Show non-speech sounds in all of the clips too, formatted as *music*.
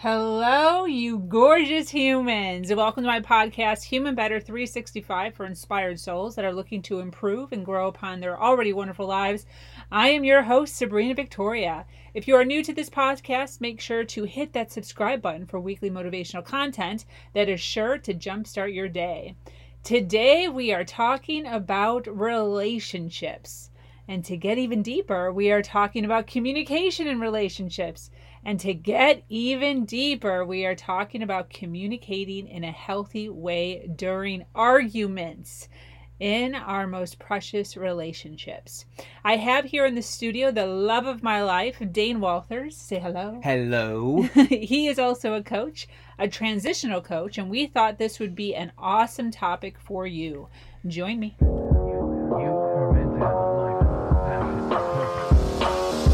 Hello, you gorgeous humans. Welcome to my podcast, Human Better 365 for inspired souls that are looking to improve and grow upon their already wonderful lives. I am your host, Sabrina Victoria. If you are new to this podcast, make sure to hit that subscribe button for weekly motivational content that is sure to jumpstart your day. Today, we are talking about relationships. And to get even deeper, we are talking about communication in relationships. And to get even deeper, we are talking about communicating in a healthy way during arguments in our most precious relationships. I have here in the studio the love of my life, Dane Walters. Say hello. Hello. *laughs* he is also a coach, a transitional coach, and we thought this would be an awesome topic for you. Join me.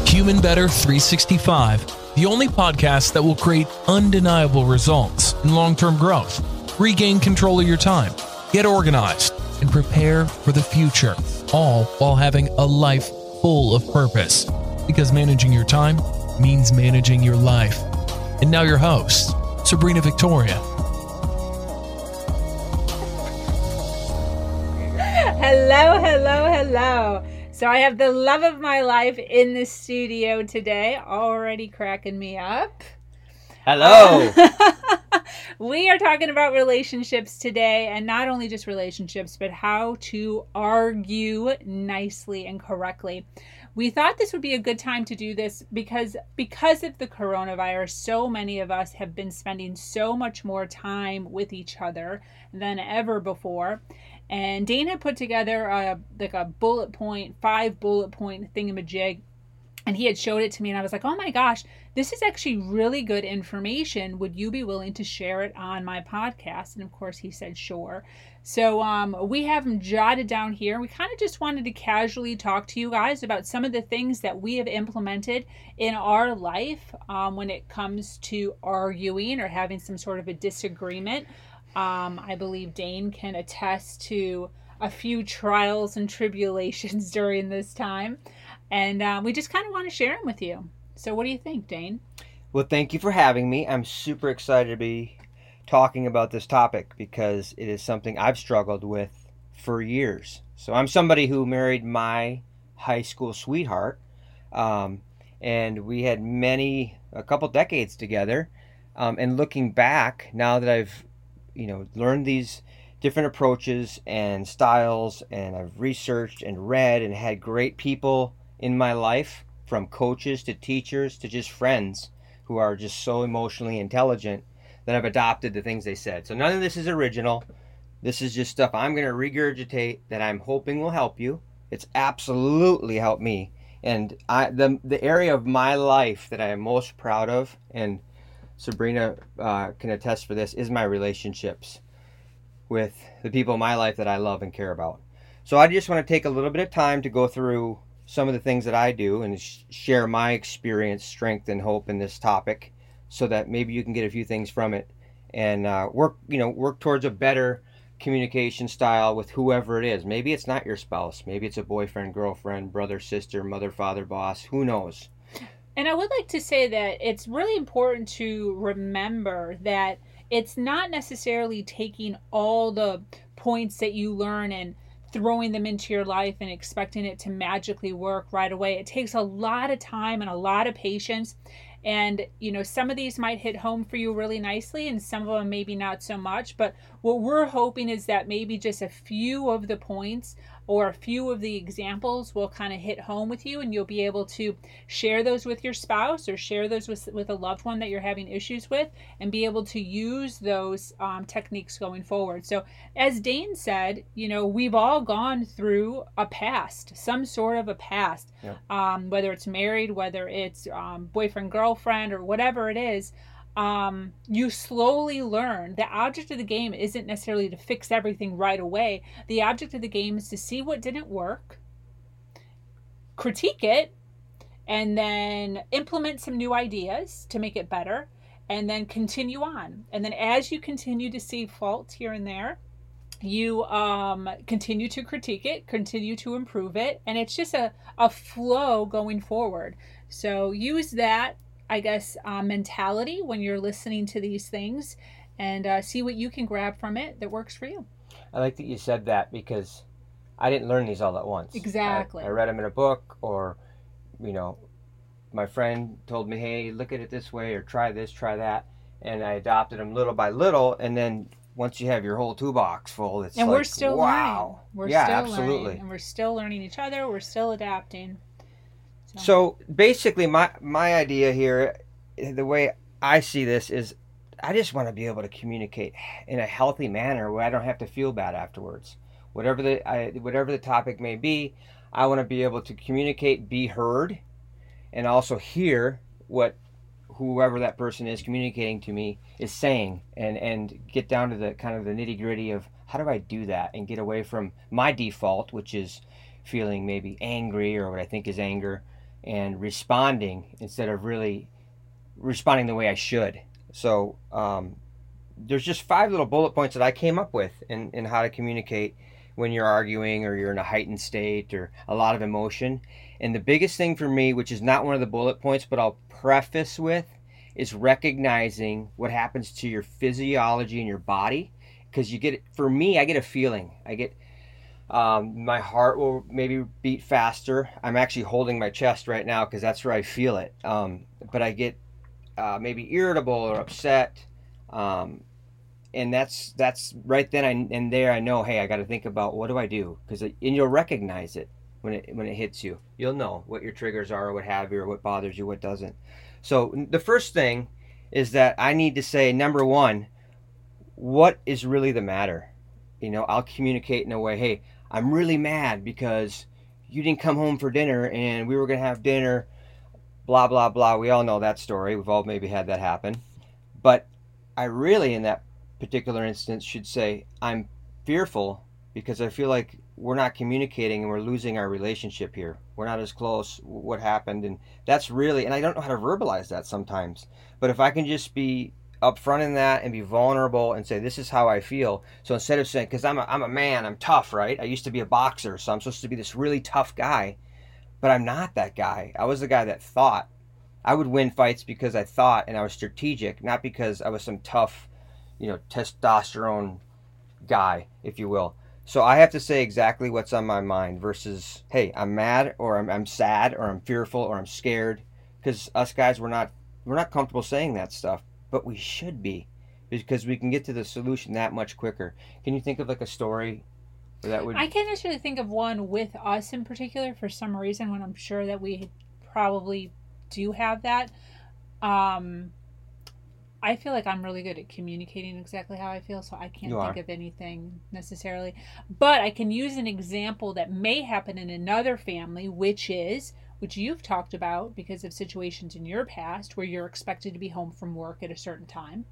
Human Better 365, the only podcast that will create undeniable results in long term growth. Regain control of your time, get organized, and prepare for the future, all while having a life full of purpose. Because managing your time means managing your life. And now, your host, Sabrina Victoria. Hello, hello, hello. So I have the love of my life in the studio today, already cracking me up. Hello. *laughs* we are talking about relationships today, and not only just relationships, but how to argue nicely and correctly. We thought this would be a good time to do this because because of the coronavirus, so many of us have been spending so much more time with each other than ever before. And Dane had put together a like a bullet point, five bullet point thingamajig, and he had showed it to me, and I was like, "Oh my gosh, this is actually really good information. Would you be willing to share it on my podcast?" And of course, he said, "Sure." So um, we have them jotted down here. We kind of just wanted to casually talk to you guys about some of the things that we have implemented in our life um, when it comes to arguing or having some sort of a disagreement. Um, I believe Dane can attest to a few trials and *laughs* tribulations during this time. And uh, we just kind of want to share them with you. So, what do you think, Dane? Well, thank you for having me. I'm super excited to be talking about this topic because it is something I've struggled with for years. So, I'm somebody who married my high school sweetheart, um, and we had many, a couple decades together. Um, and looking back, now that I've you know learned these different approaches and styles and I've researched and read and had great people in my life from coaches to teachers to just friends who are just so emotionally intelligent that I've adopted the things they said. So none of this is original. This is just stuff I'm going to regurgitate that I'm hoping will help you. It's absolutely helped me. And I the the area of my life that I am most proud of and Sabrina uh, can attest for this, is my relationships with the people in my life that I love and care about. So I just want to take a little bit of time to go through some of the things that I do and sh- share my experience, strength, and hope in this topic, so that maybe you can get a few things from it and uh, work, you know, work towards a better communication style with whoever it is. Maybe it's not your spouse. Maybe it's a boyfriend, girlfriend, brother, sister, mother, father, boss. Who knows? And I would like to say that it's really important to remember that it's not necessarily taking all the points that you learn and throwing them into your life and expecting it to magically work right away. It takes a lot of time and a lot of patience. And, you know, some of these might hit home for you really nicely and some of them maybe not so much. But what we're hoping is that maybe just a few of the points or a few of the examples will kind of hit home with you and you'll be able to share those with your spouse or share those with, with a loved one that you're having issues with and be able to use those um, techniques going forward so as dane said you know we've all gone through a past some sort of a past yeah. um, whether it's married whether it's um, boyfriend girlfriend or whatever it is um, you slowly learn the object of the game isn't necessarily to fix everything right away. The object of the game is to see what didn't work, critique it, and then implement some new ideas to make it better, and then continue on. And then as you continue to see faults here and there, you um, continue to critique it, continue to improve it, and it's just a, a flow going forward. So use that I guess, uh, mentality when you're listening to these things and uh, see what you can grab from it that works for you. I like that you said that because I didn't learn these all at once. Exactly. I, I read them in a book, or, you know, my friend told me, hey, look at it this way, or try this, try that. And I adopted them little by little. And then once you have your whole toolbox full, it's and like, we're still wow. learning. We're yeah, still absolutely. learning, and we're still learning each other. We're still adapting. So basically, my my idea here, the way I see this is, I just want to be able to communicate in a healthy manner where I don't have to feel bad afterwards. Whatever the I, whatever the topic may be, I want to be able to communicate, be heard, and also hear what whoever that person is communicating to me is saying, and and get down to the kind of the nitty gritty of how do I do that and get away from my default, which is feeling maybe angry or what I think is anger and responding instead of really responding the way I should. So um, there's just five little bullet points that I came up with in, in how to communicate when you're arguing or you're in a heightened state or a lot of emotion. And the biggest thing for me, which is not one of the bullet points, but I'll preface with, is recognizing what happens to your physiology and your body. Because you get, for me, I get a feeling. I get, um, my heart will maybe beat faster. I'm actually holding my chest right now because that's where I feel it. Um, but I get uh, maybe irritable or upset, um, and that's that's right then I, and there I know. Hey, I got to think about what do I do because and you'll recognize it when it when it hits you. You'll know what your triggers are, or what have you, or what bothers you, what doesn't. So the first thing is that I need to say number one, what is really the matter? You know, I'll communicate in a way. Hey, I'm really mad because you didn't come home for dinner and we were going to have dinner, blah, blah, blah. We all know that story. We've all maybe had that happen. But I really, in that particular instance, should say, I'm fearful because I feel like we're not communicating and we're losing our relationship here. We're not as close. What happened? And that's really, and I don't know how to verbalize that sometimes. But if I can just be upfront in that and be vulnerable and say this is how I feel. So instead of saying because I'm a, I'm a man, I'm tough, right? I used to be a boxer, so I'm supposed to be this really tough guy, but I'm not that guy. I was the guy that thought I would win fights because I thought and I was strategic, not because I was some tough, you know, testosterone guy, if you will. So I have to say exactly what's on my mind versus, hey, I'm mad or I'm, I'm sad or I'm fearful or I'm scared. Because us guys, we're not we're not comfortable saying that stuff but we should be because we can get to the solution that much quicker. Can you think of like a story that would? I can't necessarily think of one with us in particular for some reason when I'm sure that we probably do have that. Um, I feel like I'm really good at communicating exactly how I feel, so I can't You think are. of anything necessarily. But I can use an example that may happen in another family, which is which you've talked about because of situations in your past where you're expected to be home from work at a certain time.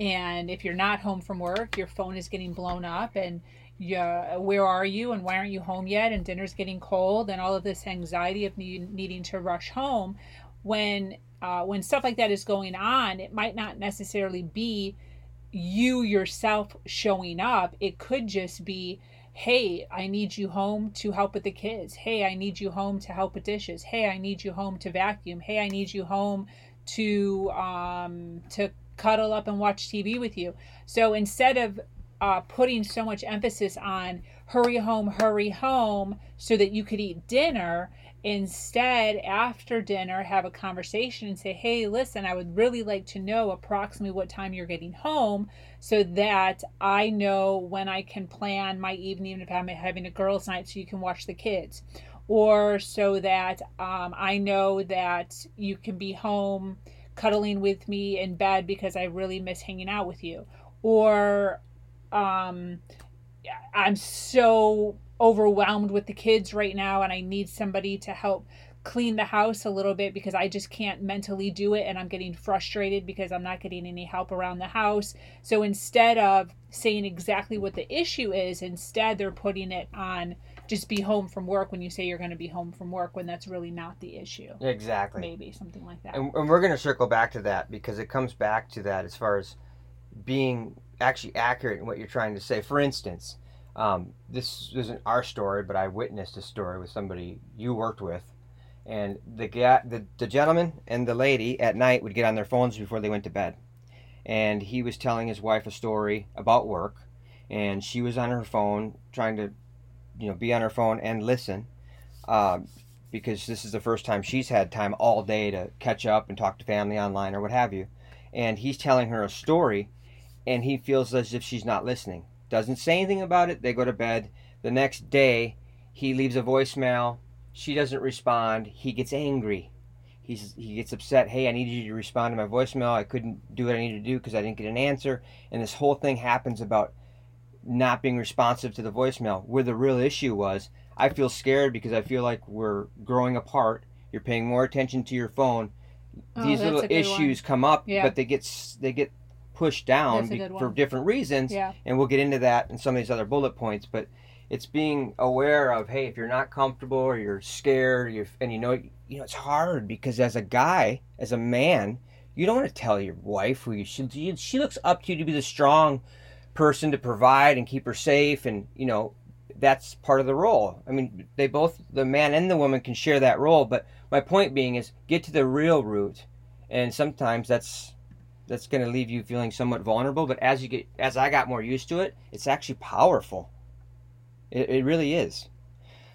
And if you're not home from work, your phone is getting blown up and you, where are you and why aren't you home yet? And dinner's getting cold and all of this anxiety of need, needing to rush home. When uh, when stuff like that is going on, it might not necessarily be you yourself showing up. It could just be hey, I need you home to help with the kids. Hey, I need you home to help with dishes. Hey, I need you home to vacuum. Hey, I need you home to um, to cuddle up and watch TV with you. So instead of uh, putting so much emphasis on hurry home, hurry home, so that you could eat dinner, instead after dinner have a conversation and say hey listen i would really like to know approximately what time you're getting home so that i know when i can plan my evening if i'm having a girls night so you can watch the kids. Or so that um, i know that you can be home cuddling with me in bed because i really miss hanging out with you. Or um, i'm so overwhelmed with the kids right now and I need somebody to help clean the house a little bit because I just can't mentally do it and I'm getting frustrated because I'm not getting any help around the house. So instead of saying exactly what the issue is, instead they're putting it on just be home from work when you say you're going to be home from work when that's really not the issue. exactly. Maybe something like that. And, and we're going to circle back to that because it comes back to that as far as being actually accurate in what you're trying to say. For instance, um, this isn't our story, but I witnessed a story with somebody you worked with, And the guy, the, the gentleman and the lady at night would get on their phones before they went to bed. And he was telling his wife a story about work, and she was on her phone trying to, you know, be on her phone and listen, um, because this is the first time she's had time all day to catch up and talk to family online or what have you. And he's telling her a story, and he feels as if she's not listening. Doesn't say anything about it. They go to bed. The next day, he leaves a voicemail. She doesn't respond. He gets angry. He's, he gets upset. Hey, I needed you to respond to my voicemail. I couldn't do what I needed to do because I didn't get an answer. And this whole thing happens about not being responsive to the voicemail. Where the real issue was, I feel scared because I feel like we're growing apart. You're paying more attention to your phone. Oh, These little issues come up, Yeah. but they get they get pushed down be- for different reasons Yeah. and we'll get into that in some of these other bullet points but it's being aware of hey if you're not comfortable or you're scared you're, and you know you know it's hard because as a guy as a man you don't want to tell your wife who you should she looks up to you to be the strong person to provide and keep her safe and you know that's part of the role i mean they both the man and the woman can share that role but my point being is get to the real root and sometimes that's that's going to leave you feeling somewhat vulnerable but as you get as i got more used to it it's actually powerful. It, it really is.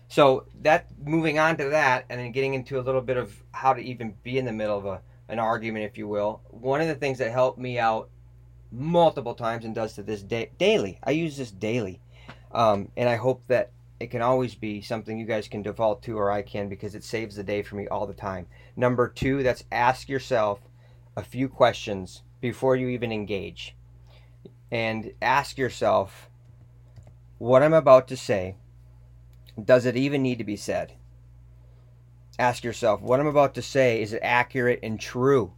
So that moving on to that and then getting into a little bit of how to even be in the middle of a, an argument if you will one of the things that helped me out multiple times and does to this day daily i use this daily um, and i hope that it can always be something you guys can default to or i can because it saves the day for me all the time. Number two that's ask yourself a few questions before you even engage. And ask yourself, what I'm about to say, does it even need to be said? Ask yourself, what I'm about to say, is it accurate and true?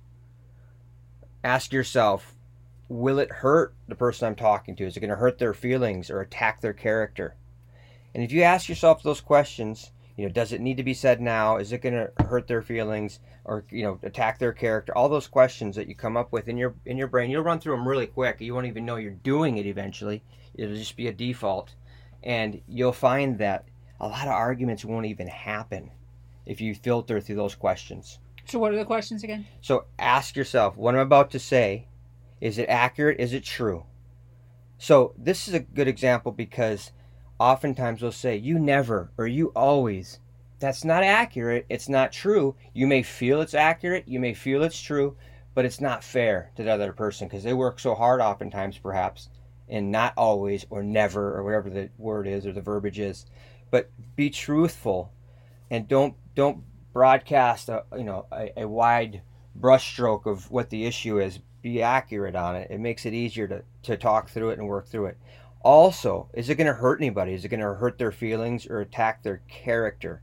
Ask yourself, will it hurt the person I'm talking to? Is it going to hurt their feelings or attack their character? And if you ask yourself those questions, you know, does it need to be said now? Is it going to hurt their feelings or you know attack their character? All those questions that you come up with in your in your brain, you'll run through them really quick. You won't even know you're doing it eventually. It'll just be a default, and you'll find that a lot of arguments won't even happen if you filter through those questions. So what are the questions again? So ask yourself, what I'm about to say, is it accurate? Is it true? So this is a good example because oftentimes they'll say, you never or you always. That's not accurate. It's not true. You may feel it's accurate. You may feel it's true, but it's not fair to the other person because they work so hard oftentimes, perhaps, and not always or never or whatever the word is or the verbiage is. But be truthful and don't don't broadcast a you know a, a wide brushstroke of what the issue is be accurate on it it makes it easier to, to talk through it and work through it also is it going to hurt anybody? Is it going to hurt their feelings or attack their character?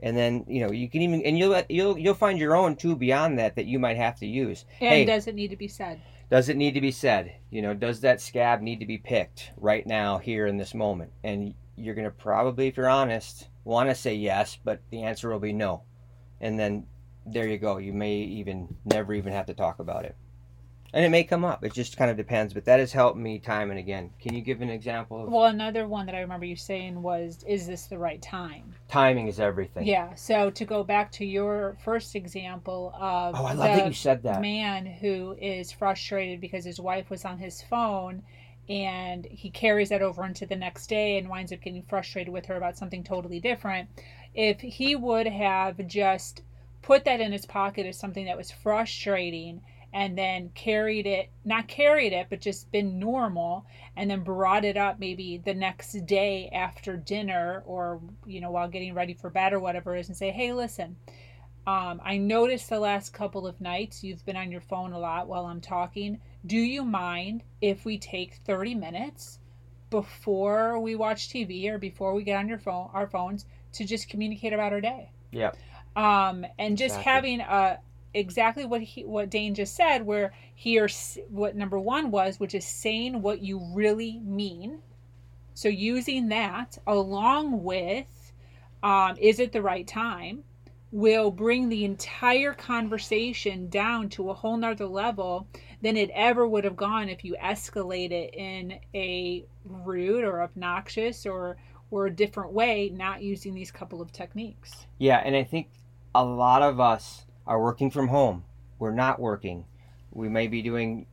And then you know you can even and you'll you'll you'll find your own too beyond that that you might have to use. And hey does it need to be said? does it need to be said? You know does that scab need to be picked right now here in this moment? And you're going to probably if you're honest want to say yes but the answer will be no. And then there you go. You may even never even have to talk about it and it may come up it just kind of depends but that has helped me time and again can you give an example of Well, another one that I remember you saying was, "Is this the right time?" timing is everything Yeah. So to go back to your first example of oh i love that you said that man who is frustrated because his wife was on his phone and he carries that over into the next day and winds up getting frustrated with her about something totally different. If he would have just put that in his pocket as something that was frustrating and then carried it, not carried it, but just been normal and then brought it up maybe the next day after dinner or, you know, while getting ready for bed or whatever it is and say, hey, listen, um, I noticed the last couple of nights you've been on your phone a lot while I'm talking. Do you mind if we take 30 minutes before we watch TV or before we get on your phone, our phones, to just communicate about our day? yeah Um, and just Exactly. having a exactly what he what Dane just said, where he or what number one was, which is saying what you really mean. So using that along with, um, is it the right time? Will bring the entire conversation down to a whole nother level than it ever would have gone if you escalate it in a rude or obnoxious or or a different way, not using these couple of techniques. Yeah, and I think a lot of us are working from home. We're not working. We may be doing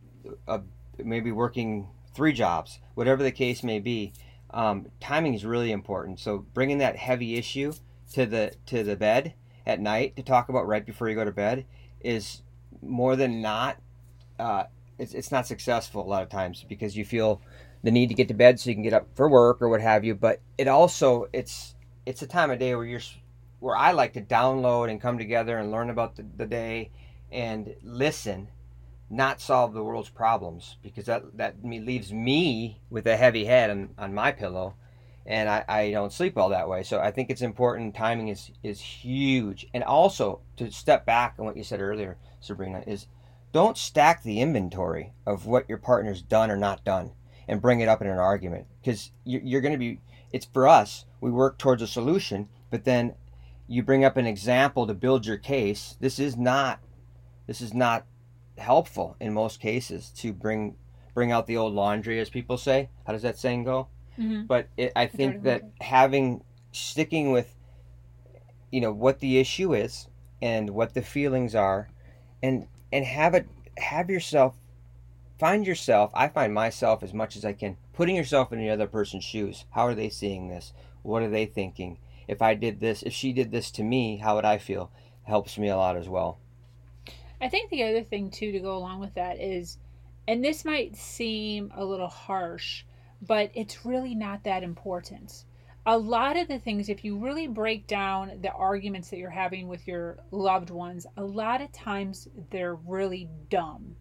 a maybe working three jobs, whatever the case may be. Um, timing is really important. So bringing that heavy issue to the to the bed at night to talk about right before you go to bed is more than not uh, it's, it's not successful a lot of times because you feel the need to get to bed so you can get up for work or what have you but it also it's it's a time of day where you're where i like to download and come together and learn about the, the day and listen not solve the world's problems because that that leaves me with a heavy head on, on my pillow and I, I don't sleep well that way. So i think it's important timing is is huge. And also to step back on what you said earlier sabrina is don't stack the inventory of what your partner's done or not done and bring it up in an argument because you're going to be it's for us we work towards a solution but then you bring up an example to build your case this is not this is not helpful in most cases to bring bring out the old laundry, as people say. How does that saying go? Mm-hmm. But it, I think that having sticking with you know what the issue is and what the feelings are, and and have it have yourself find yourself. I find myself as much as I can putting yourself in the other person's shoes. How are they seeing this? What are they thinking? If I did this, if she did this to me, how would I feel? Helps me a lot as well. I think the other thing too to go along with that is, and this might seem a little harsh, but it's really not that important. A lot of the things, if you really break down the arguments that you're having with your loved ones, a lot of times they're really dumb.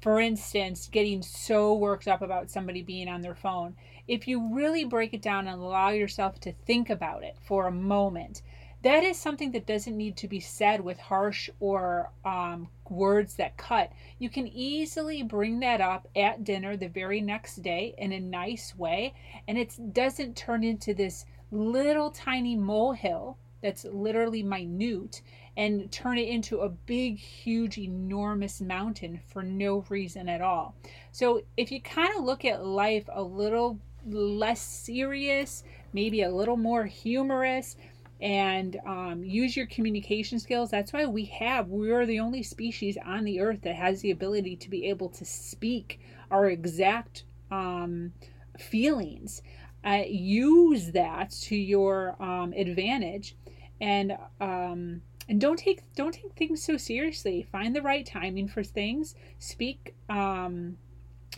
For instance, getting so worked up about somebody being on their phone. If you really break it down and allow yourself to think about it for a moment, that is something that doesn't need to be said with harsh or um, words that cut. You can easily bring that up at dinner the very next day in a nice way, and it doesn't turn into this little tiny molehill that's literally minute and turn it into a big, huge, enormous mountain for no reason at all. So, if you kind of look at life a little less serious, maybe a little more humorous, and um, use your communication skills. That's why we have, we're the only species on the earth that has the ability to be able to speak our exact um, feelings. Uh, use that to your um, advantage and um, and don't take don't take things so seriously find the right timing for things speak um,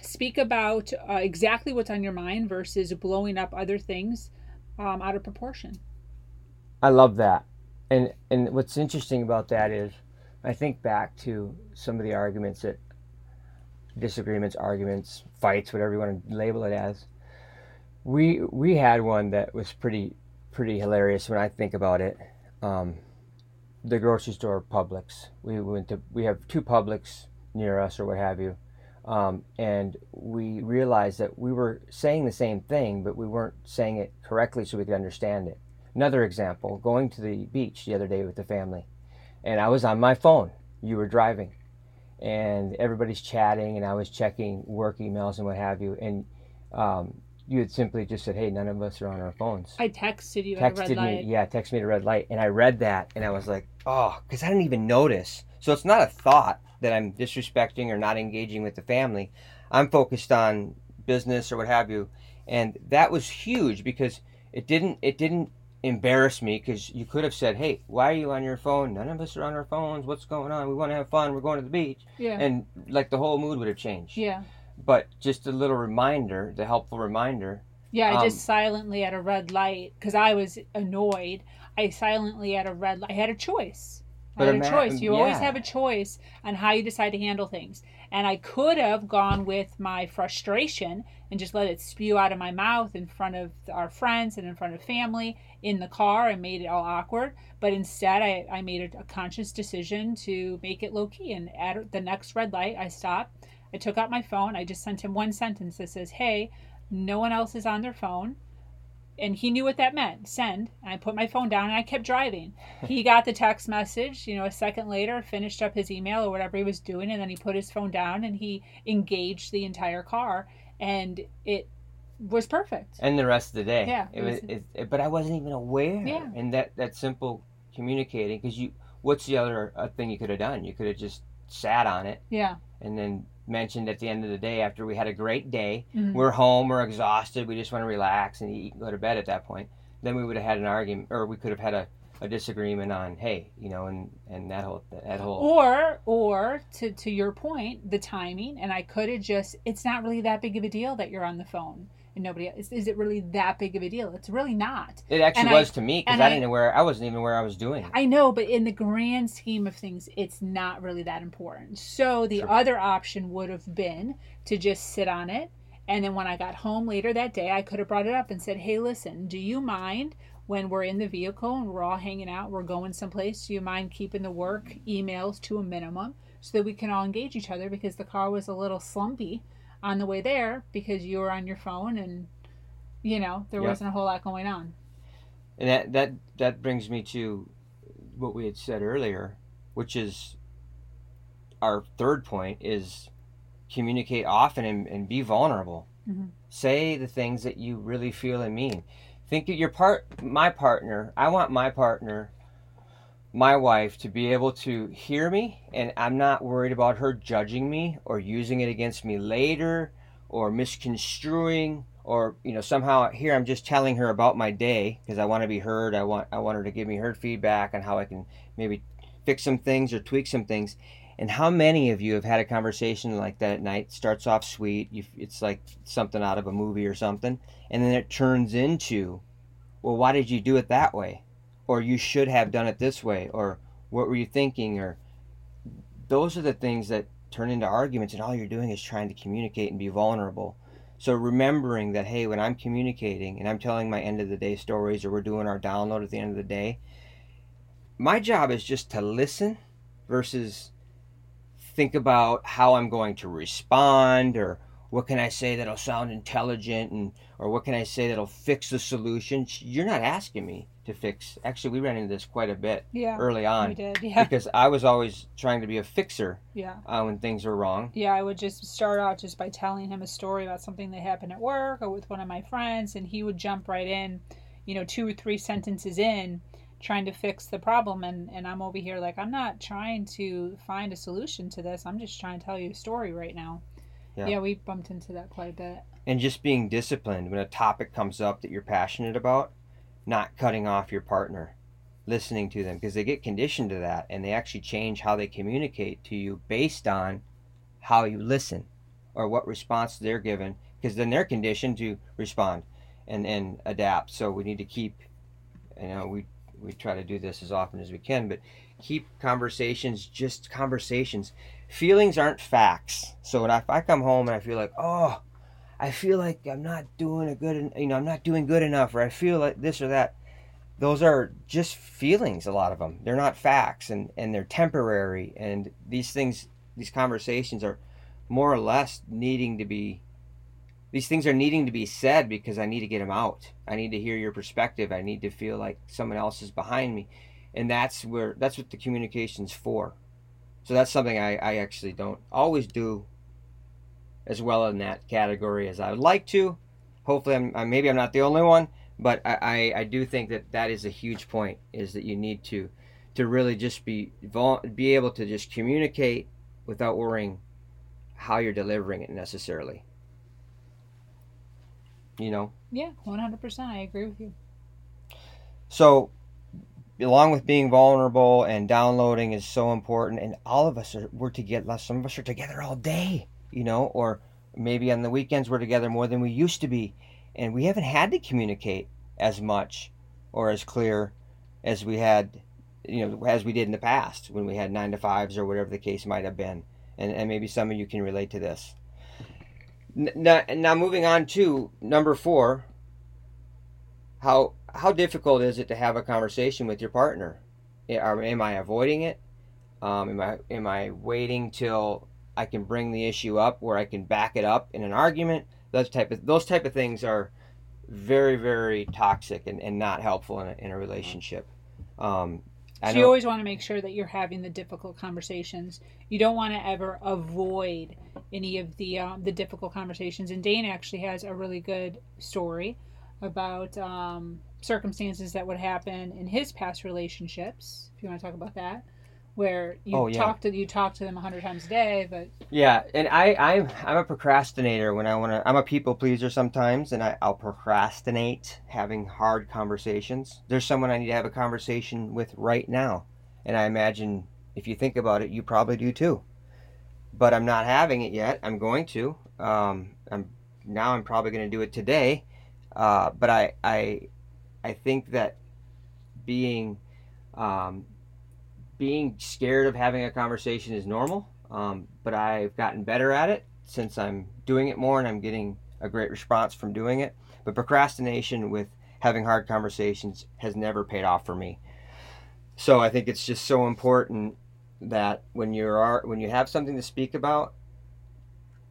speak about uh, exactly what's on your mind versus blowing up other things um, out of proportion I love that. And and what's interesting about that is I think back to some of the arguments that disagreements, arguments, fights, whatever you want to label it as. We we had one that was pretty pretty hilarious when I think about it. Um, the grocery store Publix. We went to we have two Publix near us or what have you. Um, and we realized that we were saying the same thing, but we weren't saying it correctly so we could understand it. Another example, going to the beach the other day with the family, and I was on my phone. You were driving, and everybody's chatting, and I was checking work emails and what have you, and um, you had simply just said, "Hey, none of us are on our phones." I texted you. Texted me, yeah, texted me at a red light, and I read that, and I was like, "Oh," because I didn't even notice. So it's not a thought that I'm disrespecting or not engaging with the family. I'm focused on business or what have you, and that was huge because it didn't it didn't embarrass me because you could have said, "Hey, why are you on your phone? None of us are on our phones. What's going on? We want to have fun. We're going to the beach." Yeah. And like the whole mood would have changed. Yeah. But just a little reminder, the helpful reminder. Yeah, I um, just silently at a red light because I was annoyed. I silently at a red light. I had a choice. I had a choice. You yeah. always have a choice on how you decide to handle things. And I could have gone with my frustration and just let it spew out of my mouth in front of our friends and in front of family in the car and made it all awkward. But instead, I, I made a, a conscious decision to make it low key. And at the next red light, I stopped. I took out my phone. I just sent him one sentence that says, Hey, no one else is on their phone and he knew what that meant send and i put my phone down and i kept driving he *laughs* got the text message you know a second later finished up his email or whatever he was doing and then he put his phone down and he engaged the entire car and it was perfect. and the rest of the day. Yeah, it was- It, it- but I wasn't even aware. Yeah. And that that simple communicating, because you, what's the other uh, thing you could have done? You could have just sat on it Yeah. and then mentioned at the end of the day after we had a great day, Mhm. we're home, we're exhausted, we just want to relax and eat and go to bed at that point. Then we would have had an argument, or we could have had a, a disagreement on, hey, you know, and and that whole that whole. Or, or to to your point, the timing, and I could have just. It's not really that big of a deal that you're on the phone and nobody. Is, is it really that big of a deal? It's really not. It actually and I- was to me because I, I- didn't know where I wasn't even where I was doing. it. I know, but in the grand scheme of things, it's not really that important. So the Sure. other option would have been to just sit on it. And then when I got home later that day, I could have brought it up and said, Hey, listen, do you mind when we're in the vehicle and we're all hanging out, we're going someplace? Do you mind keeping the work emails to a minimum so that we can all engage each other? Because the car was a little slumpy on the way there because you were on your phone and, you know, there Yep. wasn't a whole lot going on. And that that that brings me to what we had said earlier, which is our third point is communicate often and, and be vulnerable. Mhm. Say the things that you really feel and mean. Think of your part my partner. I want my partner my wife to be able to hear me and I'm not worried about her judging me or using it against me later or misconstruing or you know somehow here I'm just telling her about my day because I want to be heard. I want I want her to give me her feedback on how I can maybe fix some things or tweak some things. And how many of you have had a conversation like that at night? Starts off sweet, you, it's like something out of a movie or something, and then it turns into, well, why did you do it that way? Or you should have done it this way, or what were you thinking? Or those are the things that turn into arguments, and all you're doing is trying to communicate and be vulnerable. So remembering that, hey, when I'm communicating and I'm telling my end of the day stories, or we're doing our download at the end of the day, my job is just to listen versus think about how I'm going to respond or what can I say that'll sound intelligent and or what can I say that'll fix the solution. You're not asking me to fix. Actually, we ran into this quite a bit Yeah. early on. We did. *laughs* Yeah. because I was always trying to be a fixer Yeah. uh, when things were wrong. Yeah, I would just start out just by telling him a story about something that happened at work or with one of my friends, and he would jump right in, you know, two or three sentences in, trying to fix the problem. And, and I'm over here like, I'm not trying to find a solution to this. I'm just trying to tell you a story right now. Yeah. Yeah, we bumped into that quite a bit. and just being disciplined when a topic comes up that you're passionate about, not cutting off your partner, listening to them because they get conditioned to that and they actually change how they communicate to you based on how you listen or what response they're given because then they're conditioned to respond and and adapt. So we need to keep you know we we try to do this as often as we can, but keep conversations just conversations. Feelings aren't facts. So when I, if I come home and I feel like, oh, I feel like I'm not doing a good, you know, I'm not doing good enough, or I feel like this or that. Those are just feelings. A lot of them. They're not facts, and and they're temporary. And these things, these conversations are more or less needing to be. These things are needing to be said because I need to get them out. I need to hear your perspective. I need to feel like someone else is behind me, and that's where that's what the communication's for. So that's something I, I actually don't always do as well in that category as I would like to. Hopefully, I'm, I- maybe I'm not the only one, but I, I, I do think that that is a huge point. Is that you need to to really just be be able to just communicate without worrying how you're delivering it necessarily. You know, Yeah, 100%. I agree with you. so along with being vulnerable and downloading is so important and all of us are we're together some of us are together all day you know or maybe on the weekends we're together more than we used to be and we haven't had to communicate as much or as clear as we had you know as we did in the past when we had nine to fives or whatever the case might have been and, and maybe some of you can relate to this now, now moving on to number four how how difficult is it to have a conversation with your partner? Am I avoiding it? Um, am I am I waiting till I can bring the issue up where I can back it up in an argument? Those type of those type of things are very very toxic and, and not helpful in a, in a relationship. Um, So you always want to make sure that you're having the difficult conversations. You don't want to ever avoid any of the um, the difficult conversations. And Dane actually has a really good story about um, circumstances that would happen in his past relationships. If you want to talk about that, where you Oh, yeah. talk to you talk to them a hundred times a day, but Yeah, and I I'm I'm a procrastinator when I want to. I'm a people pleaser sometimes, and I, I'll procrastinate having hard conversations. There's someone I need to have a conversation with right now, and I imagine if you think about it, you probably do too. But I'm not having it yet. I'm going to. Um, I'm now. I'm probably going to do it today. Uh, but I I I think that being um, being scared of having a conversation is normal. Um, but I've gotten better at it since I'm doing it more and I'm getting a great response from doing it. But procrastination with having hard conversations has never paid off for me. So I think it's just so important that when you are when you have something to speak about,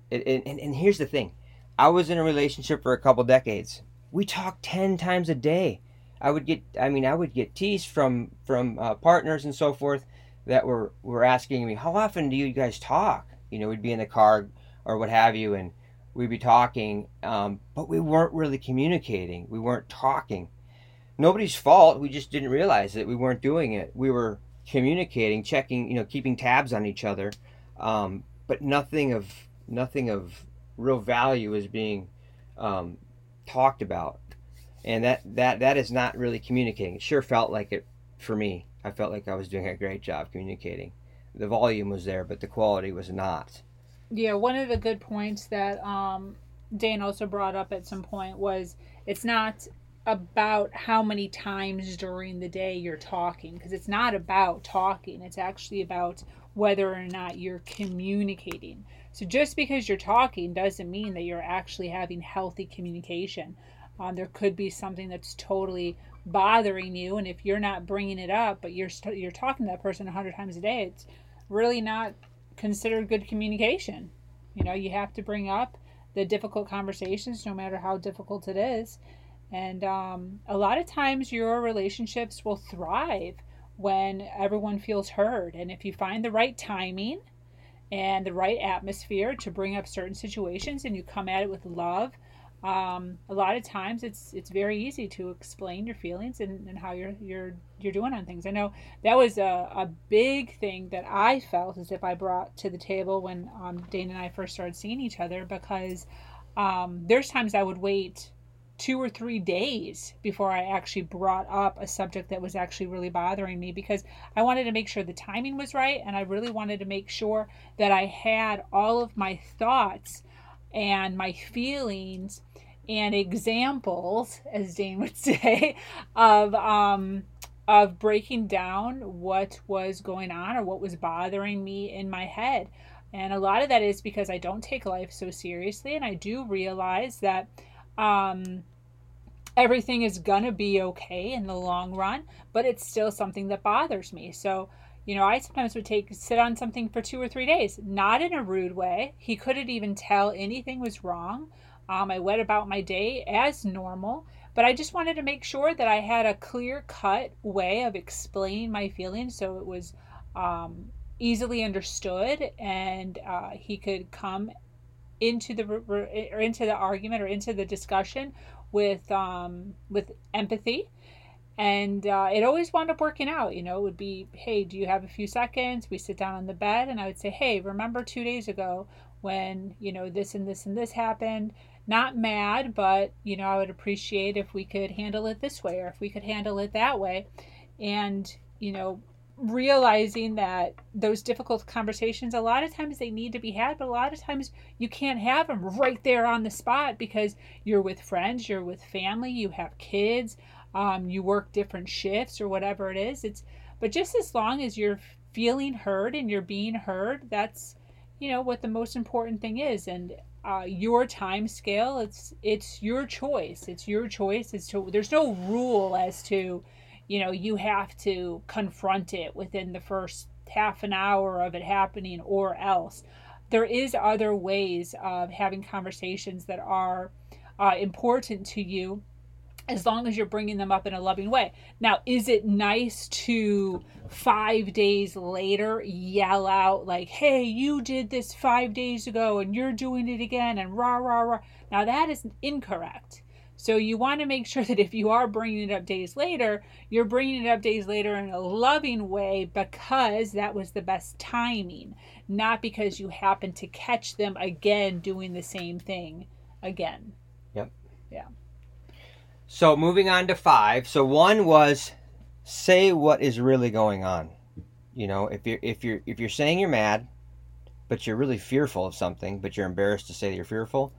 it, and, and, and here's the thing, I was in a relationship for a couple decades. We talked ten times a day. I would get I mean I would get teased from from uh, partners and so forth that were were asking me how often do you guys talk? You know we'd be in the car or what have you and we'd be talking um, but we weren't really communicating. We weren't talking. Nobody's fault. We just didn't realize it we weren't doing it. We were communicating checking you know keeping tabs on each other um, but nothing of nothing of real value is being um, talked about and that that that is not really communicating it sure felt like it for me I felt like I was doing a great job communicating. The volume was there, but the quality was not. Yeah, one of the good points that um, Dane also brought up at some point was it's not about how many times during the day you're talking, because it's not about talking. It's actually about whether or not you're communicating. So just because you're talking doesn't mean that you're actually having healthy communication. Um, there could be something that's totally bothering you, and if you're not bringing it up, but you're st- you're talking to that person a hundred times a day, it's really not considered good communication. You know, you have to bring up the difficult conversations, no matter how difficult it is. And um, a lot of times, your relationships will thrive when everyone feels heard. And if you find the right timing and the right atmosphere to bring up certain situations and you come at it with love, um, a lot of times it's it's very easy to explain your feelings and, and how you're you're you're doing on things. I know that was a, a big thing that I felt as if I brought to the table when um, Dane and I first started seeing each other because um, there's times I would wait two or three days before I actually brought up a subject that was actually really bothering me because I wanted to make sure the timing was right and I really wanted to make sure that I had all of my thoughts and my feelings and examples, as Dane would *laughs* say, of um, of breaking down what was going on or what was bothering me in my head. And a lot of that is because I don't take life so seriously, and I do realize that um, everything is gonna be okay in the long run, but it's still something that bothers me. So you know, I sometimes would take sit on something for two or three days, not in a rude way. He couldn't even tell anything was wrong. Um, I went about my day as normal, but I just wanted to make sure that I had a clear cut way of explaining my feelings so it was um, easily understood and uh, he could come into the or into the argument or into the discussion with um, with empathy and uh, it always wound up working out you know it would be hey do you have a few seconds? We sit down on the bed and i would say hey remember two days ago when you know this and this and this happened? Not mad but you know i would appreciate if we could handle it this way or if we could handle it that way. And you know realizing that those difficult conversations a lot of times they need to be had but a lot of times you can't have them right there on the spot because you're with friends you're with family you have kids um, you work different shifts or whatever it is it's but just as long as you're feeling heard and you're being heard that's you know what the most important thing is. And uh, your time scale it's it's your choice. It's your choice as to there's no rule as to you know you have to confront it within the first half an hour of it happening or else. There is other ways of having conversations that are uh, important to you as long as you're bringing them up in a loving way. Now, is it nice to five days later yell out, like, hey, you did this five days ago and you're doing it again and rah, rah, rah? Now, that is incorrect. So, you want to make *laughs* sure that if you are bringing it up days later, you're bringing it up days later in a loving way because that was the best timing, not because you happen to catch them again doing the same thing again. Yep. Yeah. So moving on to five. So one was say what is really going on. You know, if you're if you're if you're saying you're mad, but you're really fearful of something, but you're embarrassed to say that you're fearful,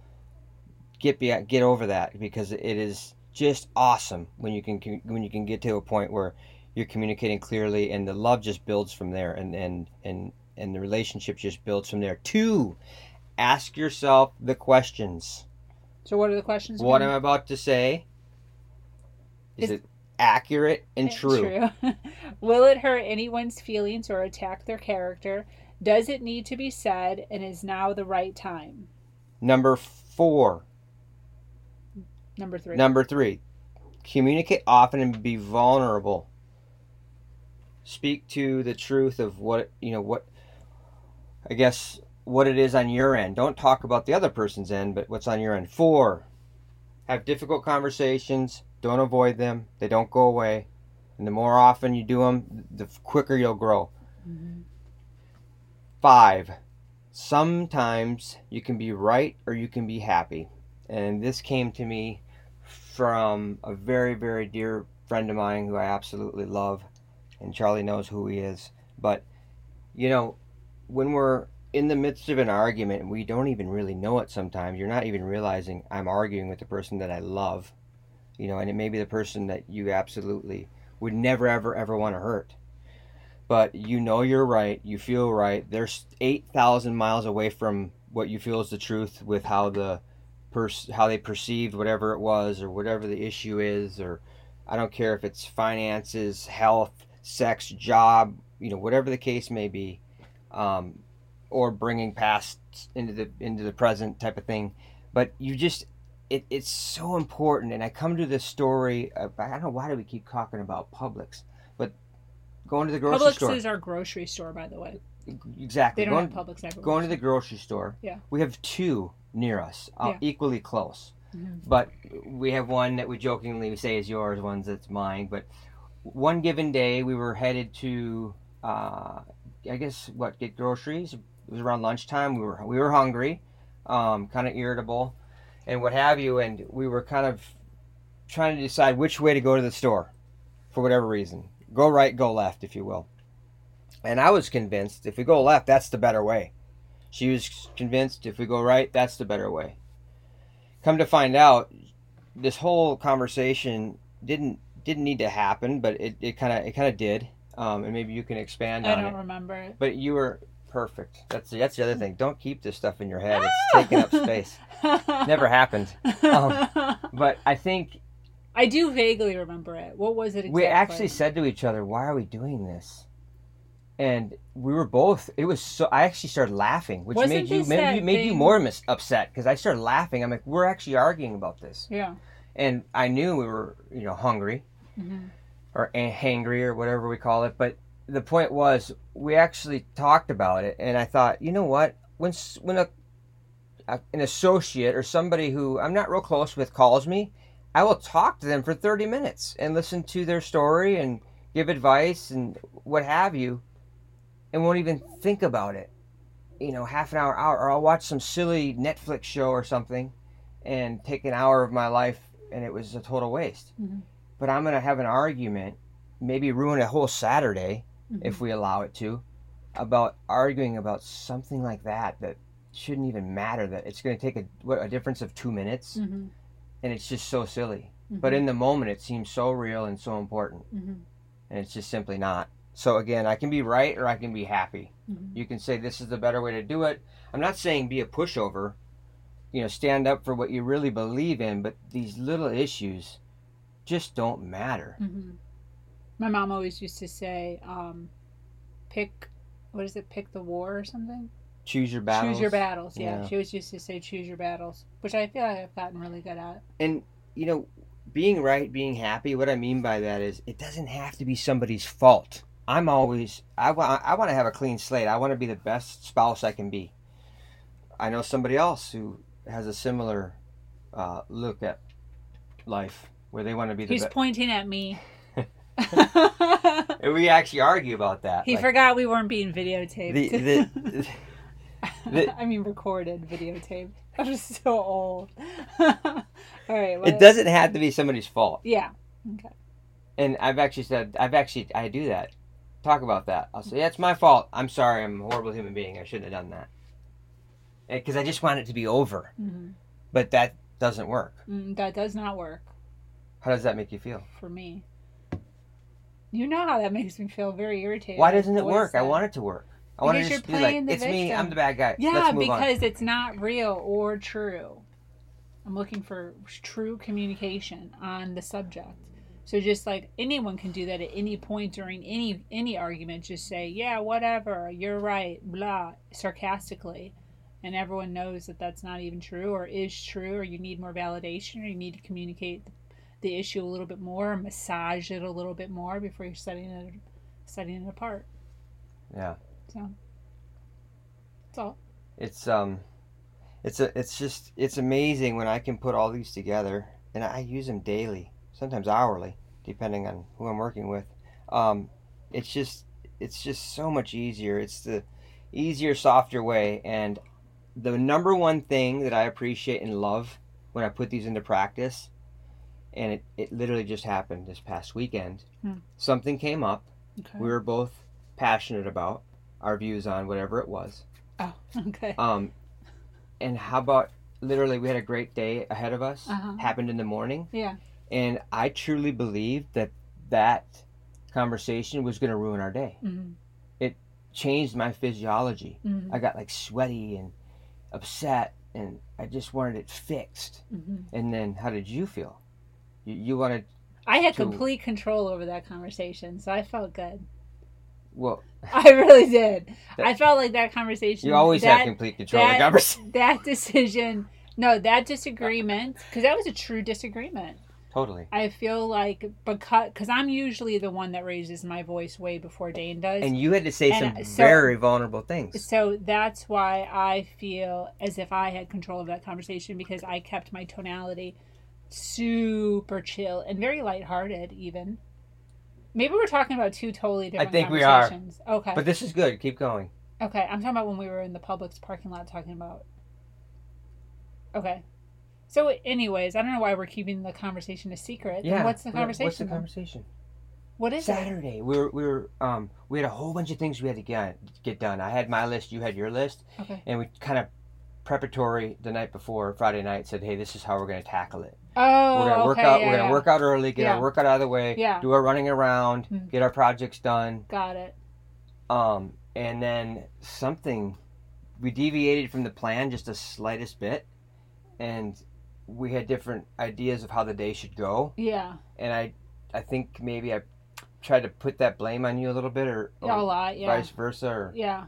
get be, get over that because it is just awesome when you can when you can get to a point where you're communicating clearly and the love just builds from there and and and and the relationship just builds from there. Two, ask yourself the questions. So what are the questions? What again? I'm about to say is, Is- it accurate and Eh, true? *laughs* Will it hurt anyone's feelings or attack their character? Does it need to be said and is now the right time? Number four. Number three. Number three. Communicate often and be vulnerable. Speak to the truth of what you know what I guess what it is on your end. Don't talk about the other person's end, but what's on your end. Four. Have difficult conversations. Don't avoid them. They don't go away. And the more often you do them, the quicker you'll grow. Mhm. Five, sometimes you can be right or you can be happy. And this came to me from a very, very dear friend of mine who I absolutely love. And Charlie knows who he is. But, you know, when we're in the midst of an argument and we don't even really know it sometimes, you're not even realizing I'm arguing with the person that I love. You know, and it may be the person that you absolutely would never, ever, ever want to hurt but you know you're right, you feel right. There's 8,000 miles away from what you feel is the truth with how the pers- how they perceived whatever it was or whatever the issue is or I don't care if it's finances, health, sex, job, you know, whatever the case may be. Um, or bringing past into the into the present type of thing. But you just it, it's so important and I come to this story of, I don't know why do we keep talking about Publix, but going to the grocery Publix store Publix is our grocery store, by the way. exactly They don't going, have Publix everywhere. going to the grocery store Yeah. we have two near us uh, Yeah. equally close Mhm. but we have one that we jokingly say is yours one's that's mine but one given day we were headed to uh, i guess what get groceries it was around lunchtime we were we were hungry um, kind of irritable and what have you and we were kind of trying to decide which way to go to the store for whatever reason. Go right go left if you will. And i was convinced if we go left that's the better way. She was convinced if we go right that's the better way. Come to find out this whole conversation didn't didn't need to happen but it it kind of it kind of did. Um, and maybe you can expand I on it. I don't remember. It. but you were perfect. That's that's the other thing. Don't keep this stuff in your head. It's taking up space. *laughs* Never happened. Um, *laughs* but i think I do vaguely remember it. What was it exactly? we actually said to each other why are we doing this? And we were both it was so i actually started laughing which Wasn't made you made you made you more mis- upset because i started laughing. I'm like we're actually arguing about this. Yeah. and i knew we were you know hungry Mhm. or hangry or whatever we call it but the point was we actually talked about it and i thought you know what? When when a, a an associate or somebody who i'm not real close with calls me i will talk to them for 30 minutes and listen to their story and give advice and what have you and won't even think about it. You know half an hour hour or i'll watch some silly netflix show or something and take an hour of my life and it was a total waste. Mhm. but i'm going to have an argument maybe ruin a whole saturday Mhm. if we allow it to about arguing about something like that that shouldn't even matter that it's going to take a, what, a difference of two minutes Mhm. and it's just so silly Mhm. but in the moment it seems so real and so important Mhm. and it's just simply not so again i can be right or i can be happy Mhm. you can say this is the better way to do it i'm not saying be a pushover you know stand up for what you really believe in but these little issues just don't matter Mhm. My mom always used to say, um, "Pick, what is it? Pick the war or something." choose your battles Choose your battles. Yeah. Yeah. she always used to say, "Choose your battles," which I feel like I've gotten really good at. and you know being right, being happy. What I mean by that is, it doesn't have to be somebody's fault. I'm always I want I want to have a clean slate. I want to be the best spouse I can be. I know somebody else who has a similar uh, look at life, where they want to be the He's best. pointing at me. *laughs* And we actually argue about that. he Like, forgot we weren't being videotaped. the, the, *laughs* the- I mean, recorded, videotaped. I'm just so old. *laughs* All right. What? it doesn't have to be somebody's fault. Yeah. Okay. And I've actually said I've actually I do that. Talk about that. I'll say, yeah, it's my fault. I'm sorry. I'm a horrible human being. I shouldn't have done that. Because I just want it to be over. hmm But that doesn't work. Mm, that does not work How does that make you feel? for me. You know how that makes me feel very irritated. Why doesn't it work? I want it to work. I want to Because just be like, it's me. I'm the bad guy. Yeah, Let's move on. because it's not real or true. I'm looking for true communication on the subject. So just like anyone can do that at any point during any any argument, just say, "Yeah, whatever, you're right," blah, sarcastically, and everyone knows that that's not even true or is true, or you need more validation, or you need to communicate the issue a little bit more, massage it a little bit more before you're setting it setting it apart. Yeah. So that's all. It's um, it's a it's just it's amazing when I can put all these together, and I use them daily, sometimes hourly, depending on who I'm working with. Um, it's just it's just so much easier. It's the easier, softer way, and the number one thing that I appreciate and love when I put these into practice, and it, it literally just happened this past weekend. Hmm. Something came up Okay. we were both passionate about our views on whatever it was. oh, *laughs* okay. Um, and how about literally we had a great day ahead of us. Uh-huh. Happened in the morning, Yeah. and I truly believed that that conversation was going to ruin our day. Mm-hmm. Changed my physiology. Mm-hmm. I got like sweaty and upset, and I just wanted it fixed. Mm-hmm. And then, how did you feel? You, you wanted I had to- complete control over that conversation, so I felt good. well. *laughs* I really did. That- I felt like that conversation. You always that, have complete control of the that- conversation. *laughs* that decision. No, that disagreement, because that was a true disagreement. Totally. I feel like because because I'm usually the one that raises my voice way before Dane does. And you had to say And, some so- very vulnerable things. So that's why I feel as if I had control of that conversation because I kept my tonality super chill and very lighthearted, even. Maybe we're talking about two totally different I think we are. Okay. But this is good. Keep going. okay. I'm talking about when we were in the Publix parking lot talking about. Okay. So, anyways, I don't know why we're keeping the conversation a secret. Yeah. What's the conversation? What's the then? conversation? What is it? Saturday. We were we were um we had a whole bunch of things we had to get get done. I had my list. You had your list, Okay. and we kind of preparatory the night before Friday night said, hey, this is how we're going to tackle it. Oh, we're gonna work okay, out. yeah, we're gonna yeah. work out early. Get Yeah. our workout out of the way. Yeah. Do our running around. Mm. Get our projects done. Got it. Um, and then something, we deviated from the plan just the slightest bit, and we had different ideas of how the day should go. Yeah. And I, I think maybe I tried to put that blame on you a little bit, or, or a lot. Yeah. vice versa. Or, Yeah.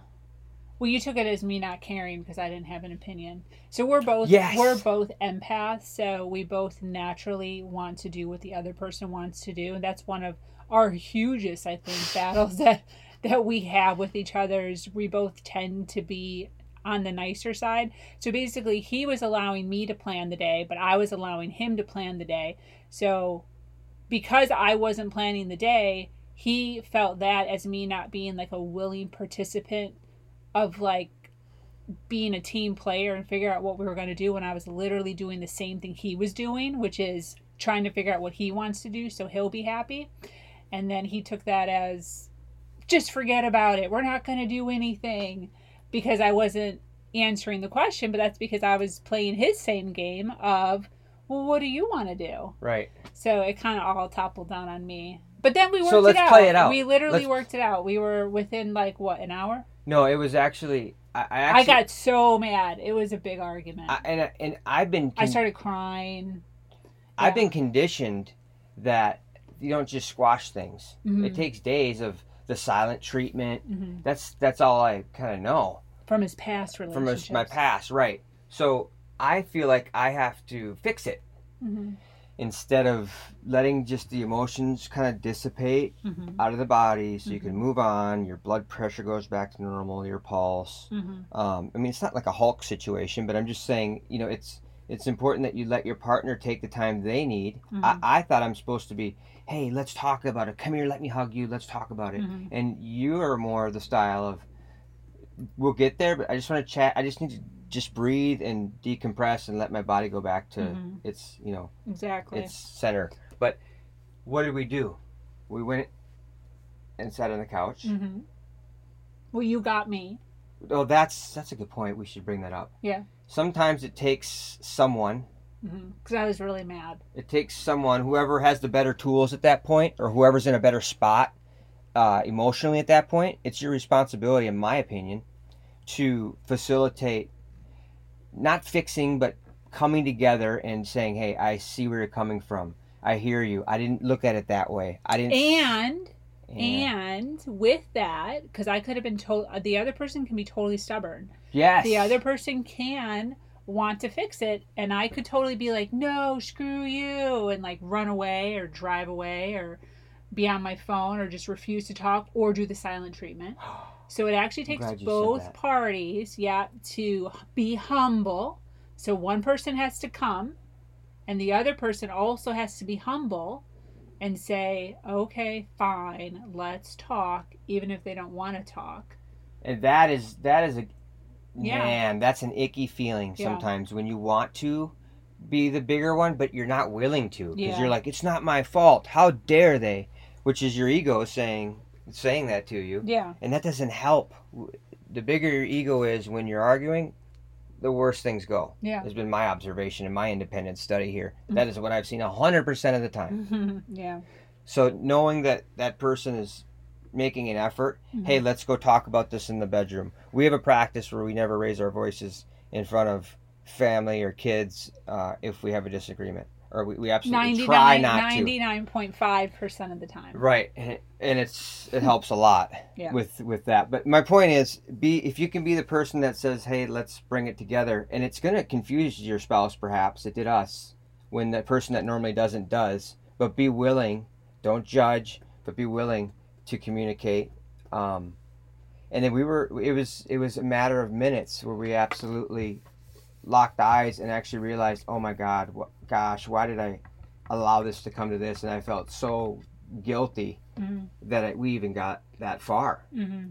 Well, you took it as me not caring because I didn't have an opinion. So we're both Yes. we're both empaths, so we both naturally want to do what the other person wants to do, and that's one of our hugest, I think, battles *laughs* that that we have with each other. Is we both tend to be on the nicer side. So basically, he was allowing me to plan the day, but I was allowing him to plan the day. So because I wasn't planning the day, he felt that as me not being like a willing participant of like being a team player and figure out what we were going to do when I was literally doing the same thing he was doing, which is trying to figure out what he wants to do so he'll be happy. And then he took that as just forget about it. We're not going to do anything because I wasn't answering the question, but that's because I was playing his same game of, well, what do you want to do? Right. So it kind of all toppled down on me. But then we worked So let's it out. play it out. We literally Let's- worked it out. We were within like what an hour. No, it was actually. I, I actually. I got so mad. It was a big argument. I, I, and and I've been. con- started crying. I've been conditioned that you don't just squash things. Mhm. It takes days of the silent treatment. hmm That's that's all I kind of know From his past from relationships. my my past, right? So I feel like I have to fix it, hmm instead of letting just the emotions kind of dissipate Mhm. out of the body so you can Mhm. move on your blood pressure goes back to normal your pulse Mhm. um, i mean it's not like a hulk situation but i'm just saying you know it's it's important that you let your partner take the time they need. I, I thought i'm supposed to be hey let's talk about it come here let me hug you let's talk about it Mhm. and you are more the style of we'll get there but i just want to chat i just need to just breathe and decompress and let my body go back to Mhm. its you know Exactly. its center but what did we do we went and sat on the couch hmm Well, you got me. oh that's that's a good point we should bring that up Yeah. sometimes it takes someone Because I was really mad. it takes someone whoever has the better tools at that point or whoever's in a better spot uh, emotionally at that point it's your responsibility in my opinion to facilitate not fixing but coming together and saying hey i see where you're coming from i hear you i didn't look at it that way i didn't And Yeah. and with that, because I could have been told the other person can be totally stubborn. yes The other person can want to fix it, and I could totally be like, "No, screw you," and like run away or drive away or be on my phone or just refuse to talk or do the silent treatment. *gasps* *gasps* *gasps* So it actually takes glad you said both parties, yeah, to be humble. So one person has to come, and the other person also has to be humble and say, okay, fine, let's talk, even if they don't want to talk. and that is that is a Yeah. man that's an icky feeling Yeah. sometimes when you want to be the bigger one but you're not willing to because Yeah. you're like it's not my fault how dare they which is your ego saying saying that to you Yeah. and that doesn't help the bigger your ego is when you're arguing the worse things go Yeah. has been my observation in my independent study here Mm-hmm. that is what i've seen 100% of the time yeah. so knowing that that person is making an effort, Mm-hmm. hey, let's go talk about this in the bedroom. We have a practice where we never raise our voices in front of family or kids uh, if we have a disagreement, or we, we absolutely try 99, not to. 99.5% of the time. Right, and, it, and it's it helps a lot *laughs* Yeah. with with that. But my point is, be if you can be the person that says, "Hey, let's bring it together," and it's going to confuse your spouse. Perhaps it did us when the person that normally doesn't does. But be willing. Don't judge, but be willing to communicate. Um, and then we were. It was it was a matter of minutes where we absolutely locked eyes and actually realized, oh my God, gosh, why did I allow this to come to this? And I felt so guilty Mhm. that I, we even got that far, hmm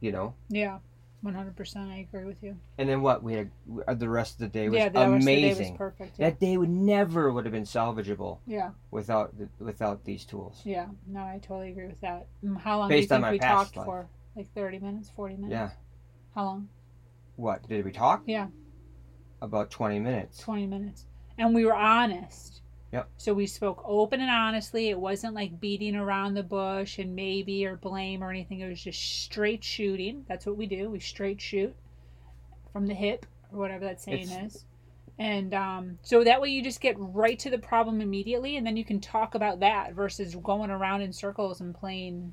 you know. Yeah. 100%. I agree with you. And then what? We had the rest of the day was yeah, the rest of the day was amazing. perfect. Yeah. That day would never would have been salvageable yeah. without without these tools. Yeah. No, I totally agree with that. How long Based do you on think we talked life. for? Like 30 minutes, 40 minutes? Yeah. How long? What did we talk? Yeah. About twenty minutes. 20 minutes. And we were honest. Yep. So we spoke open and honestly. It wasn't like beating around the bush and maybe or blame or anything. It was just straight shooting. That's what we do. We straight shoot from the hip or whatever that saying It's- is. And um, so that way you just get right to the problem immediately and then you can talk about that versus going around in circles and playing,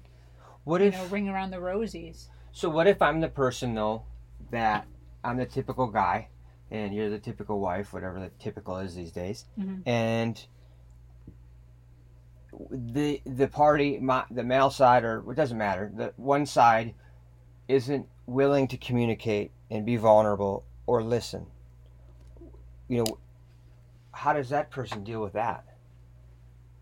What you if? know, ring around the rosies. So what if I'm the person though that I'm the typical guy, and you're the typical wife, whatever the typical is these days, Mhm. and the the party, my, the male side, or it doesn't matter, the one side isn't willing to communicate and be vulnerable or listen. You know, how does that person deal with that?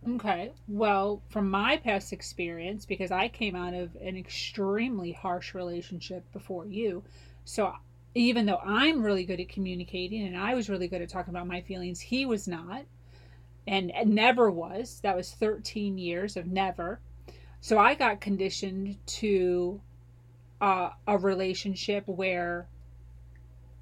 Okay. Well, from my past experience, because I came out of an extremely harsh relationship before you, so even though I'm really good at communicating and I was really good at talking about my feelings, he was not and, never was. That was 13 years of never. So I got conditioned to uh, a relationship where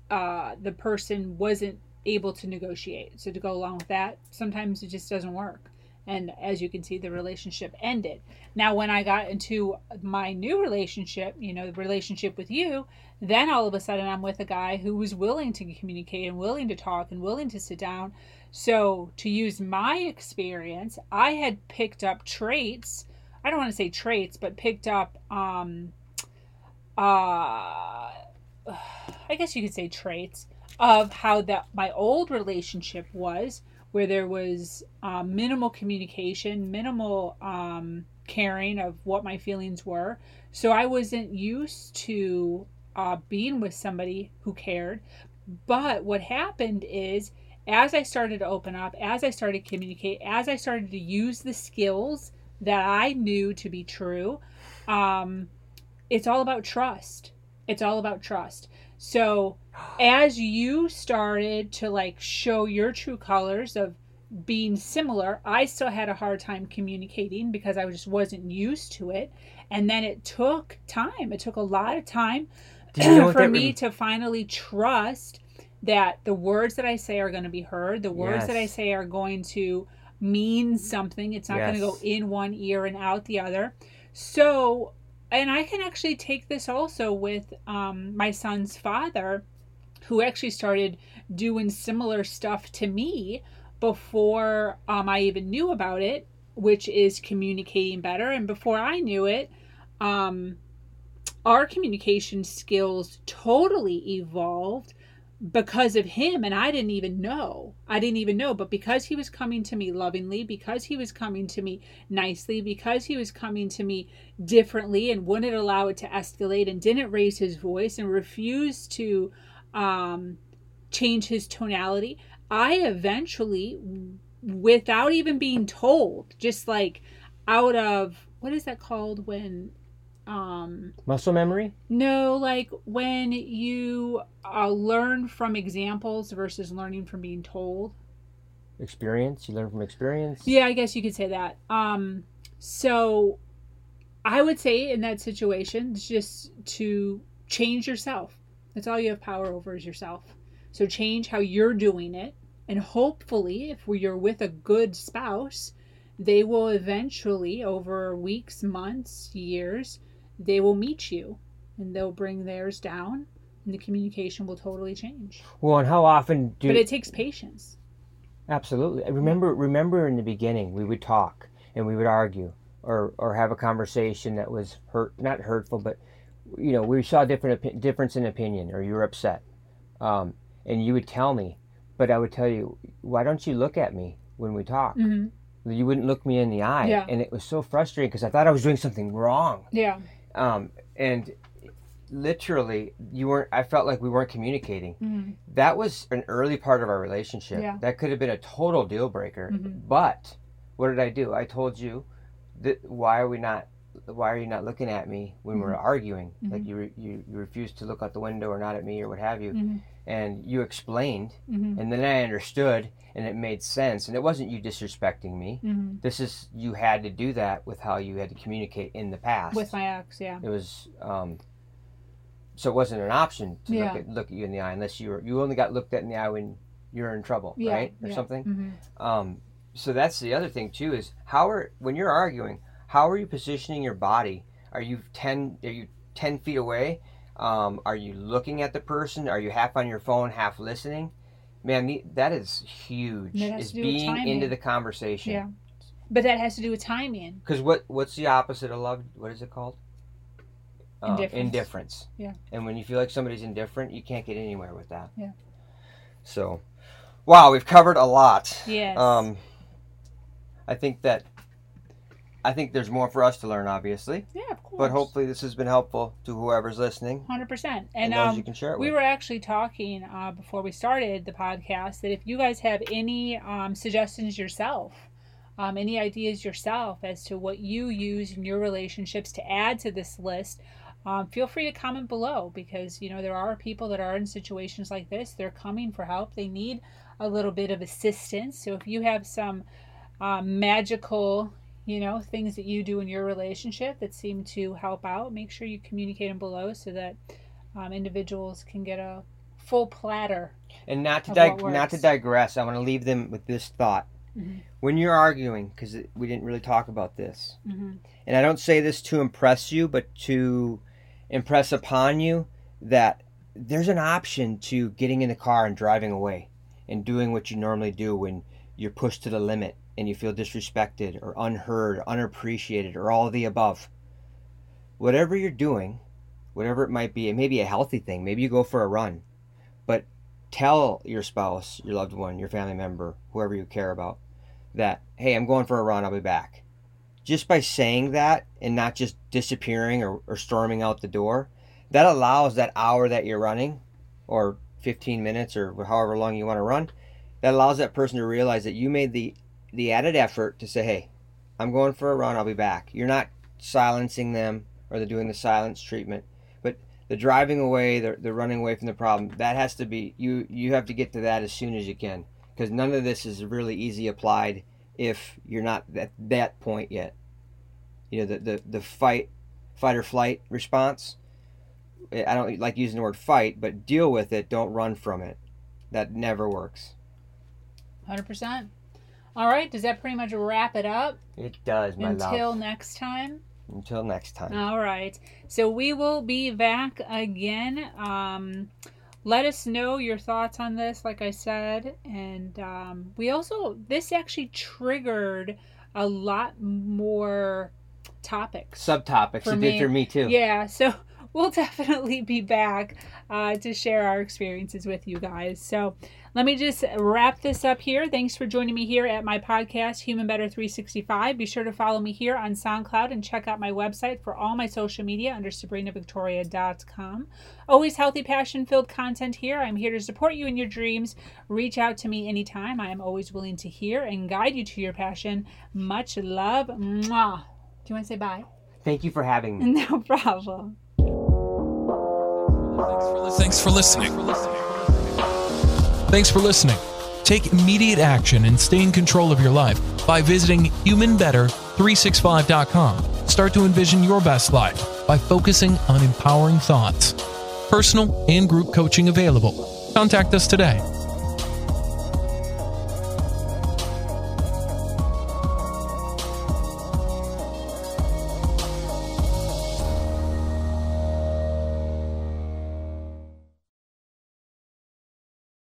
uh, the person wasn't able to negotiate. So to go along with that, sometimes it just doesn't work. And as you can see, the relationship ended. Now, when I got into my new relationship, you know, the relationship with you, then all of a sudden I'm with a guy who was willing to communicate and willing to talk and willing to sit down. So, to use my experience, I had picked up traits. I don't want to say traits, but picked up, um, uh, *sighs* I guess you could say traits of how that my old relationship was where there was uh, minimal communication, minimal um, caring of what my feelings were. So I wasn't used to uh, being with somebody who cared. But what happened is, as I started to open up, as I started to communicate, as I started to use the skills that I knew to be true, um, it's all about trust. It's all about trust. So as you started to like show your true colors of being similar, I still had a hard time communicating because I just wasn't used to it. And then it took time. It took a lot of time you know *clears throat* for me rem- to finally trust that the words that I say are going to be heard, the words that I say are going to mean something. It's not going to go in one ear and out the other. So, and I can actually take this also with um, my son's father, who actually started doing similar stuff to me before um, I even knew about it, which is communicating better. And before I knew it, um, our communication skills totally evolved because of him and I didn't even know. I didn't even know, but because he was coming to me lovingly, because he was coming to me nicely, because he was coming to me differently and wouldn't allow it to escalate and didn't raise his voice and refused to um, change his tonality, I eventually, without even being told, just like out of what is that called when um muscle memory? no, like when you uh, learn from examples versus learning from being told. Experience. You learn from experience. Yeah, I guess you could say that. Um, so I would say in that situation, just to change yourself. That's all you have power over is yourself. So change how you're doing it, and hopefully, if you're with a good spouse, they will eventually, over weeks, months, years, they will meet you, and they'll bring theirs down, and the communication will totally change. Well, and how often do But it takes patience. Absolutely. I Remember, remember in the beginning, we would talk and we would argue, or or have a conversation that was hurt, not hurtful, but you know, we saw a different difference in opinion, or you were upset, um, and you would tell me, but I would tell you, why don't you look at me when we talk? hmm You wouldn't look me in the eye, Yeah. and it was so frustrating because I thought I was doing something wrong, Yeah. um, and literally, you weren't. I felt like we weren't communicating hmm that was an early part of our relationship. Yeah. That could have been a total deal breaker. Mhm. But what did I do? I told you that why are we not why are you not looking at me when we're arguing? Like Mhm. you, re- you you refused to look out the window or not at me or what have you. Mhm. And you explained hmm and then I understood and it made sense and it wasn't you disrespecting me. hmm This is you had to do that with how you had to communicate in the past. With my ex, yeah. it was um so it wasn't an option to Yeah. look at look at you in the eye unless you were you only got looked at in the eye when you're in trouble, Yeah, right? Or yeah. something. hmm Um so that's the other thing too is how are when you're arguing, how are you positioning your body? Are you ten are you ten feet away? Um, are you looking at the person? Are you half on your phone, half listening? Man, that is huge. That Is being into the conversation. Yeah. But that has to do with timing. Because what what's the opposite of love? What is it called? Um, Indifference. indifference. Yeah. And when you feel like somebody's indifferent, you can't get anywhere with that. Yeah. So, wow, we've covered a lot. Yes. Um, I think that I think there's more for us to learn, obviously, yeah, of course. but hopefully this has been helpful to whoever's listening Hundred percent. and, And those um, you can share it we with. were actually talking uh, before we started the podcast that if you guys have any um, suggestions yourself, um, any ideas yourself as to what you use in your relationships to add to this list, um, feel free to comment below because you know there are people that are in situations like this. They're coming for help. They need a little bit of assistance. So if you have some uh, magical you know things that you do in your relationship that seem to help out make sure you communicate them below so that um, individuals can get a full platter And not to dig- not to digress, I want to leave them with this thought. Mhm. When you're arguing, because we didn't really talk about this, hmm and I don't say this to impress you, but to impress upon you that there's an option to getting in the car and driving away and doing what you normally do when you're pushed to the limit and you feel disrespected or unheard, unappreciated, or all the above. Whatever you're doing, whatever it might be, it may be a healthy thing. Maybe you go for a run, but tell your spouse, your loved one, your family member, whoever you care about, that, hey, I'm going for a run, I'll be back. Just by saying that and not just disappearing or, or storming out the door, that allows that hour that you're running or 15 minutes or however long you want to run, that allows that person to realize that you made the, the added effort to say, hey, I'm going for a run, I'll be back. You're not silencing them or they're doing the silence treatment But the driving away, the, the running away from the problem, that has to be you. You have to get to that as soon as you can, because none of this is really easy applied if you're not at that point yet. You know, the the, the fight, fight or flight response. I don't like using the word fight, but deal with it. Don't run from it. That never works. Hundred percent. All right. Does that pretty much wrap it up? It does. My Until love. Until next time. Until next time. All right. So we will be back again. Um, let us know your thoughts on this, like I said. And um, we also, this actually triggered a lot more topics. Subtopics. For it me. did for me too. Yeah. *laughs* So we'll *laughs* definitely be back uh, to share our experiences with you guys. So let me just wrap this up here. Thanks for joining me here at my podcast, Human Better 365. Be sure to follow me here on SoundCloud and check out my website for all my social media under sabrinavictoria.com. Always healthy, passion filled content here. I'm here to support you in your dreams. Reach out to me anytime. I am always willing to hear and guide you to your passion. Much love. Mwah. Do you want to say bye? Thank you for having me. *laughs* No problem. Thanks for listening. Thanks for listening. Take immediate action and stay in control of your life by visiting humanbetter365.com. Start to envision your best life by focusing on empowering thoughts. Personal and group coaching available. Contact us today